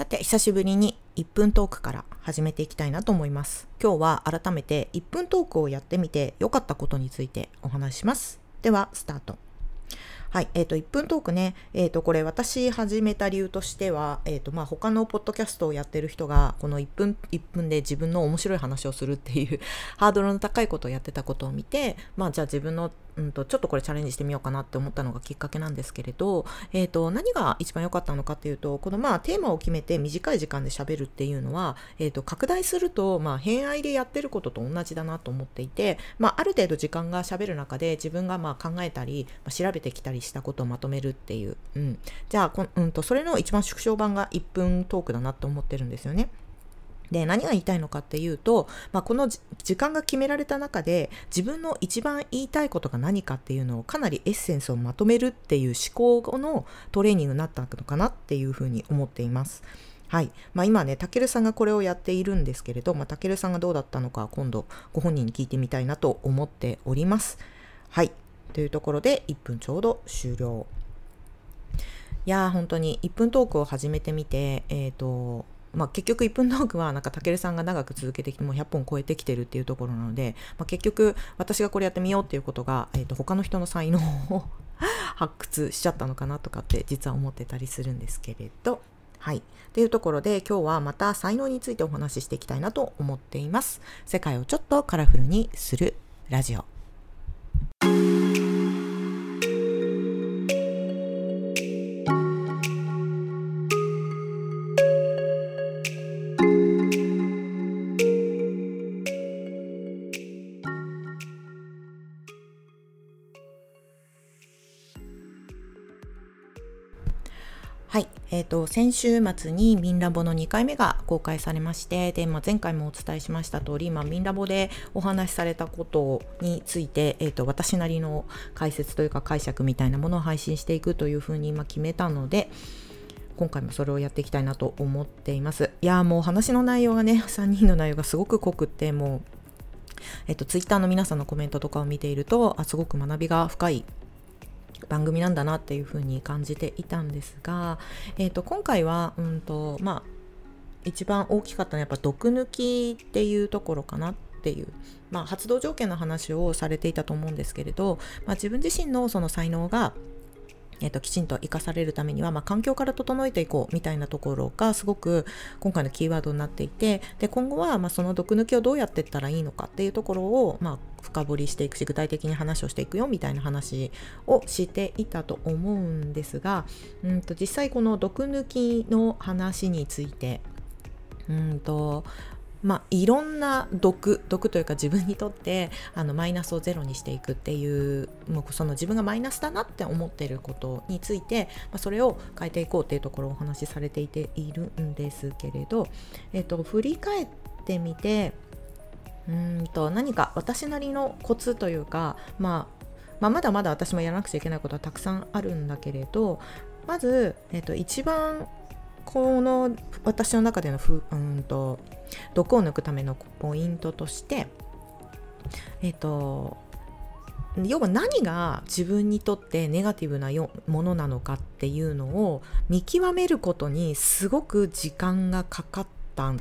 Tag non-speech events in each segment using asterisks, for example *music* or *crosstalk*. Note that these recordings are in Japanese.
さて久しぶりに1分トークから始めていきたいなと思います。今日は改めて1分トークをやってみて良かったことについてお話しします。ではスタート。はい、えっ、ー、と、1分トークね、えっ、ー、と、これ私始めた理由としては、えっ、ー、と、まあ、他のポッドキャストをやってる人が、この1分、1分で自分の面白い話をするっていうハードルの高いことをやってたことを見て、まあ、じゃあ自分のうんと、ちょっとこれチャレンジしてみようかなって思ったのがきっかけなんですけれど、えーと、何が一番良かったのかっていうとこのまあテーマを決めて短い時間で喋るっていうのは、えーと、拡大すると、まあ、偏愛でやってることと同じだなと思っていて、まあ、ある程度時間が喋る中で自分がまあ考えたり、まあ、調べてきたりしたことをまとめるっていう、うん、じゃあこ、うんと、それの一番縮小版が1分トークだなと思ってるんですよね。で何が言いたいのかっていうと、まあ、この時間が決められた中で自分の一番言いたいことが何かっていうのをかなりエッセンスをまとめるっていう思考のトレーニングになったのかなっていうふうに思っています。はいまあ、今ね、たけるさんがこれをやっているんですけれど、ま、たけるさんがどうだったのか今度ご本人に聞いてみたいなと思っております。はい。というところで1分ちょうど終了。いやー本当に1分トークを始めてみて、えっ、ー、と、まあ、結局1分トークはなんかたけるさんが長く続けてきてもう100本超えてきてるっていうところなので、まあ、結局私がこれやってみようっていうことが、えー、と他の人の才能を *laughs* 発掘しちゃったのかなとかって実は思ってたりするんですけれどはい。というところで今日はまた才能についてお話ししていきたいなと思っています。世界をちょっとカラフルにするラジオ。はい、えーと、先週末にミンラボの2回目が公開されましてで、まあ、前回もお伝えしました通り、まあ、ミンラボでお話しされたことについて、えーと、私なりの解説というか解釈みたいなものを配信していくというふうに今決めたので今回もそれをやっていきたいなと思っています。いやもう話の内容がね *laughs* 3人の内容がすごく濃くってもうえっと、ツイッターの皆さんのコメントとかを見ているとあすごく学びが深い番組なんだなっていうふうに感じていたんですが、えー、と今回は、うんとまあ、一番大きかったのはやっぱ毒抜きっていうところかなっていう、まあ、発動条件の話をされていたと思うんですけれど、まあ、自分自身のその才能がえーと、きちんと生かされるためには、まあ、環境から整えていこうみたいなところがすごく今回のキーワードになっていてで今後はまあその毒抜きをどうやっていったらいいのかっていうところを、まあ、深掘りしていくし具体的に話をしていくよみたいな話をしていたと思うんですがうんと実際この毒抜きの話についてうんとまあ、いろんな毒毒というか自分にとってあのマイナスをゼロにしていくっていうもうその自分がマイナスだなって思ってることについて、まあ、それを変えていこうっていうところをお話しされていているんですけれど、えっと、振り返ってみてうんと何か私なりのコツというか、まあ、まあまだまだ私もやらなくちゃいけないことはたくさんあるんだけれどまず、えっと、一番この私の中でのふうんと毒を抜くためのポイントとしてえっ、と要は何が自分にとってネガティブなよものなのかっていうのを見極めることにすごく時間がかかった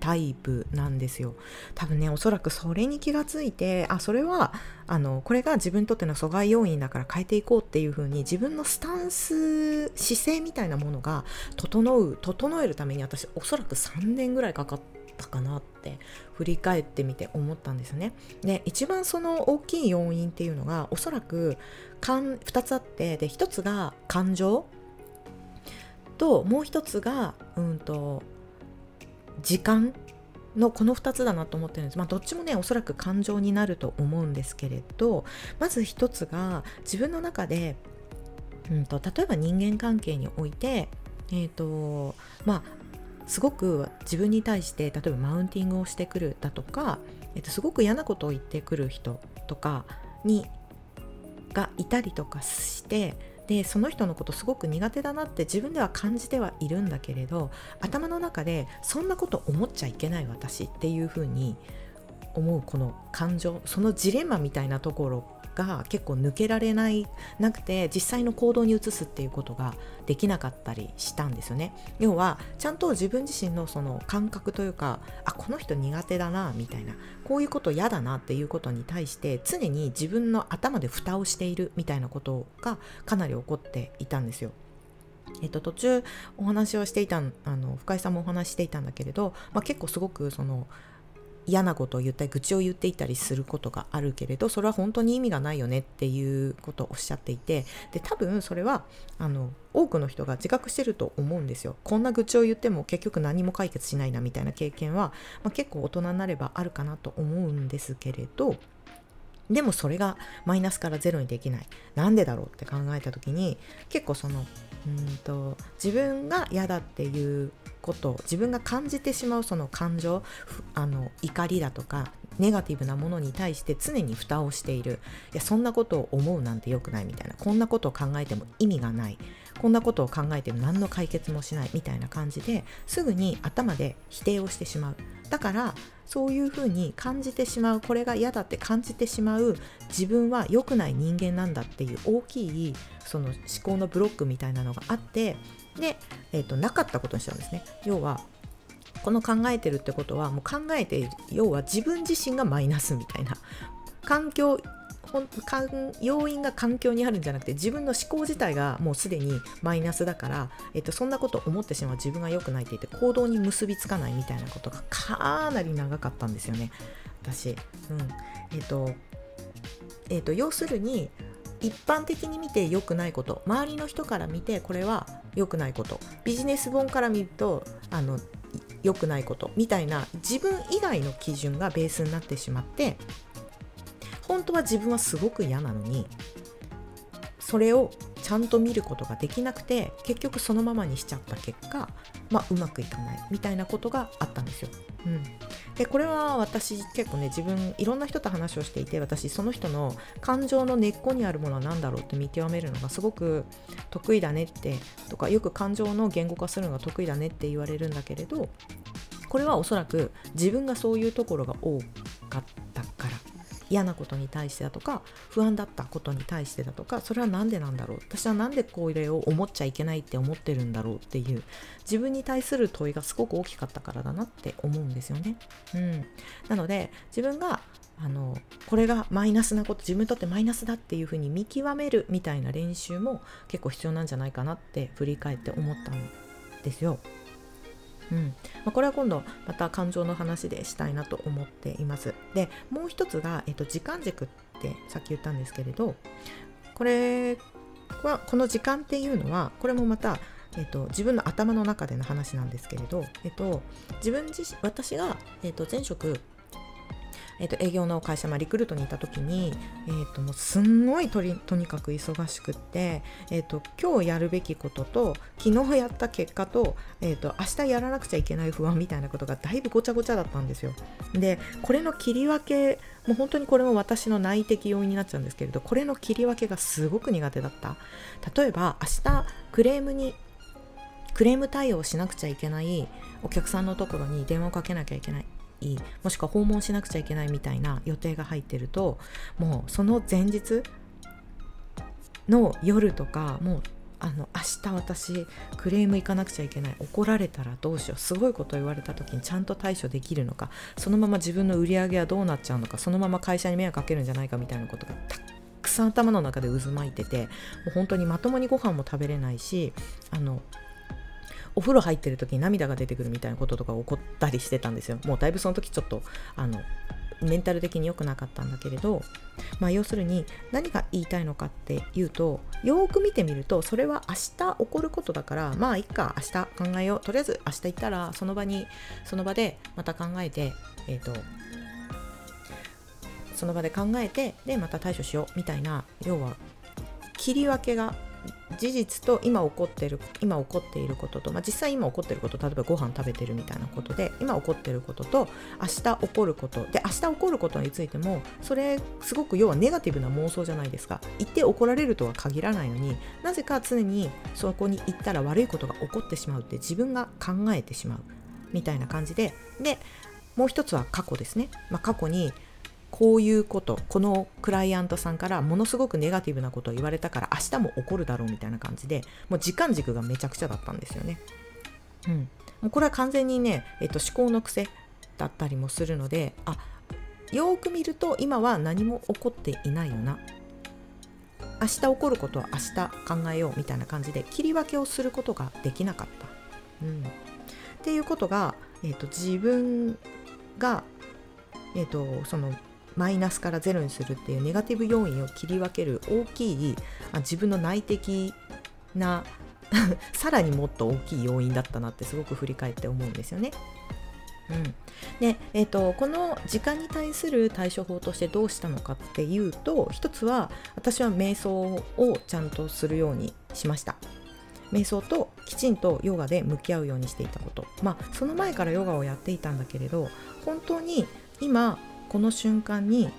タイプなんですよ多分ねおそらくそれに気がついてあそれはあのこれが自分にとっての阻害要因だから変えていこうっていう風に自分のスタンス姿勢みたいなものが整う整えるために私おそらく3年ぐらいかかったかなって振り返ってみて思ったんですね。で一番その大きい要因っていうのがおそらく2つあってで1つが感情ともう1つがうんと時間のこの2つだなと思ってるんです。まあどっちもねおそらく感情になると思うんですけれどまず1つが自分の中で、うんと、例えば人間関係においてえーとまあ、すごく自分に対して例えばマウンティングをしてくるだとか、えっと、すごく嫌なことを言ってくる人とかにがいたりとかしてでその人のことすごく苦手だなって自分では感じてはいるんだけれど頭の中でそんなこと思っちゃいけない私っていうふうに思うこの感情そのジレンマみたいなところが結構抜けられないなくて実際の行動に移すっていうことができなかったりしたんですよね。要はちゃんと自分自身のその感覚というかあこの人苦手だなみたいなこういうこと嫌だなっていうことに対して常に自分の頭で蓋をしているみたいなことがかなり起こっていたんですよ。えっと、途中お話をしていたあの深井さんもお話していたんだけれど、まあ、結構すごくその嫌なことを言ったり愚痴を言っていたりすることがあるけれどそれは本当に意味がないよねっていうことをおっしゃっていてで多分それはあの多くの人が自覚してると思うんですよ。こんな愚痴を言っても結局何も解決しないなみたいな経験は、まあ、結構大人になればあるかなと思うんですけれどでもそれがマイナスからゼロにできない。なんでだろうって考えた時に結構そのうんと自分が嫌だっていうこと自分が感じてしまうその感情あの怒りだとかネガティブなものに対して常に蓋をしている。いやそんなことを思うなんて良くないみたいな。こんなことを考えても意味がない。こんなことを考えても何の解決もしない。みたいな感じですぐに頭で否定をしてしまう。だからそういうふうに感じてしまう。これが嫌だって感じてしまう。自分は良くない人間なんだっていう大きいその思考のブロックみたいなのがあってで、えーと、なかったことにしたんですね。要はこの考えてるってことはもう考えて要は自分自身がマイナスみたいな。環境要因が環境にあるんじゃなくて自分の思考自体がもうすでにマイナスだから、えっと、そんなこと思ってしまう。自分が良くないって言って行動に結びつかないみたいなことがかなり長かったんですよね。私。うん。えっとえっと、要するに一般的に見て良くないこと。周りの人から見てこれは良くないこと。ビジネス本から見るとあの良くないこと。みたいな自分以外の基準がベースになってしまって本当は自分はすごく嫌なのにそれをちゃんと見ることができなくて結局そのままにしちゃった結果、まあ、うまくいかないみたいなことがあったんですよ。うん、でこれは私結構ね自分いろんな人と話をしていて私その人の感情の根っこにあるものは何だろうって見極めるのがすごく得意だねってとかよく感情の言語化するのが得意だねって言われるんだけれどこれはおそらく自分がそういうところが多かった嫌なことに対してだとか不安だったことに対してだとかそれは何でなんだろう？私は何でこれを思っちゃいけないって思ってるんだろうっていう自分に対する問いがすごく大きかったからだなって思うんですよね。うん、なので自分があのこれがマイナスなこと自分にとってマイナスだっていうふうに見極めるみたいな練習も結構必要なんじゃないかなって振り返って思ったんですよ。うんまあ、これは今度また感情の話でしたいなと思っています。でもう一つが、えっと、時間軸ってさっき言ったんですけれどこれはこの時間っていうのはこれもまた、えっと、自分の頭の中での話なんですけれど、えっと、自分自身私が、えっと、前職えーと、営業の会社、まあ、リクルートにいた時に、えーと、もうすんごいとりとにかく忙しくって、えーと、今日やるべきことと昨日やった結果と,、えー、と明日やらなくちゃいけない不安みたいなことがだいぶごちゃごちゃだったんですよ。でこれの切り分けもう本当にこれも私の内的要因になっちゃうんですけれどこれの切り分けがすごく苦手だった例えば明日クレームにクレーム対応しなくちゃいけないお客さんのところに電話をかけなきゃいけないいもしくは訪問しなくちゃいけないみたいな予定が入ってるともうその前日の夜とかもうあの明日私クレーム行かなくちゃいけない怒られたらどうしようすごいこと言われた時にちゃんと対処できるのかそのまま自分の売り上げはどうなっちゃうのかそのまま会社に迷惑かけるんじゃないかみたいなことがたくさん頭の中で渦巻いててもう本当にまともにご飯も食べれないしあのお風呂入ってる時に涙が出てくるみたいなこととか起こったりしてたんですよ。もうだいぶその時ちょっとあのメンタル的に良くなかったんだけれど、まあ、要するに何が言いたいのかっていうとよーく見てみるとそれは明日起こることだからまあいっか明日考えよう。とりあえず明日行ったらその場にその場でまた考えてえっ、ー、とその場で考えてでまた対処しよう。みたいな要は切り分けが事実と今起こってる今起こっていることと、まあ、実際今起こっていること例えばご飯食べてるみたいなことで今起こっていることと明日起こることで明日起こることについてもそれすごく要はネガティブな妄想じゃないですか。言って怒られるとは限らないのになぜか常にそこに行ったら悪いことが起こってしまうって自分が考えてしまうみたいな感じででもう一つは過去ですね、まあ、過去にこういうことこのクライアントさんからものすごくネガティブなことを言われたから明日も起こるだろうみたいな感じでもう時間軸がめちゃくちゃだったんですよね。うん、もうこれは完全にね、えっと、思考の癖だったりもするのであよく見ると今は何も起こっていないよな明日起こることは明日考えようみたいな感じで切り分けをすることができなかった。うん、っていうことが、えーと、自分が、えーと、そのマイナスからゼロにするっていうネガティブ要因を切り分ける大きい自分の内的な *laughs* さらにもっと大きい要因だったなってすごく振り返って思うんですよね。うん。でえーと、この時間に対する対処法としてどうしたのかっていうと一つは私は瞑想をちゃんとするようにしました。瞑想ときちんとヨガで向き合うようにしていたこと。まあその前からヨガをやっていたんだけれど本当に今この瞬間に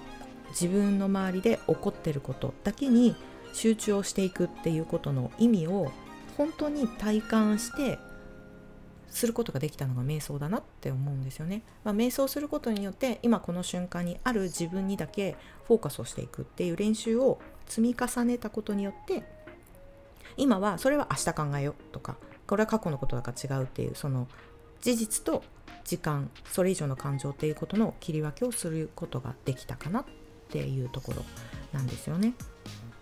自分の周りで起こってることだけに集中をしていくっていうことの意味を本当に体感してすることができたのが瞑想だなって思うんですよね。まあ、瞑想することによって今この瞬間にある自分にだけフォーカスをしていくっていう練習を積み重ねたことによって今はそれは明日考えようとかこれは過去のことだから違うっていうその事実と時間それ以上の感情っていうことの切り分けをすることができたかなっていうところなんですよね。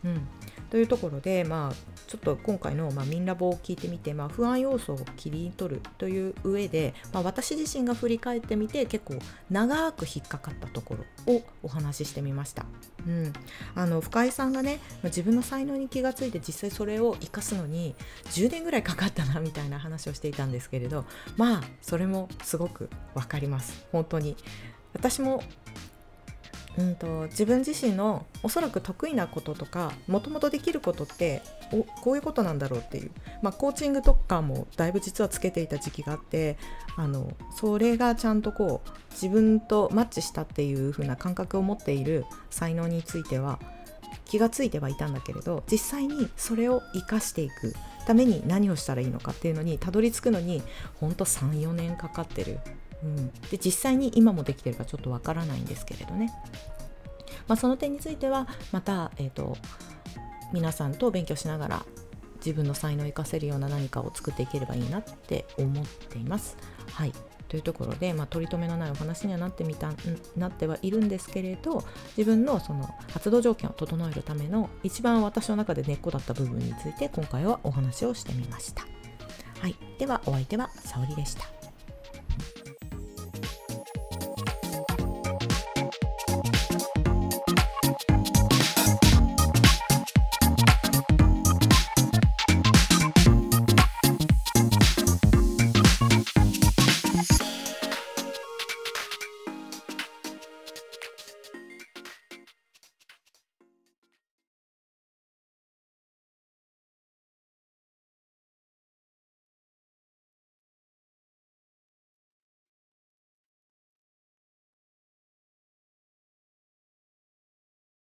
うん、というところで、まあ、ちょっと今回の、まあ、ミンラボを聞いてみて、まあ、不安要素を切り取るという上で、まあ、私自身が振り返ってみて結構長く引っかかったところをお話ししてみました。うん、あの深井さんがね自分の才能に気がついて実際それを生かすのに10年ぐらいかかったなみたいな話をしていたんですけれどまあそれもすごく分かります。本当に。私もうんと、自分自身のおそらく得意なこととかもともとできることっておこういうことなんだろうっていう、まあ、コーチングとかもだいぶ実はつけていた時期があってあのそれがちゃんとこう自分とマッチしたっていう風な感覚を持っている才能については気がついてはいたんだけれど実際にそれを生かしていくために何をしたらいいのかっていうのにたどり着くのにほんと34年かかってる。うん、で実際に今もできてるかちょっとわからないんですけれどね、まあ、その点についてはまた、えーと、皆さんと勉強しながら自分の才能を生かせるような何かを作っていければいいなって思っています。はいというところで、まあ、取り留めのないお話にはなってみたなってはいるんですけれど自分のその活動条件を整えるための一番私の中で根っこだった部分について今回はお話をしてみました。はい、ではお相手は沙織でした。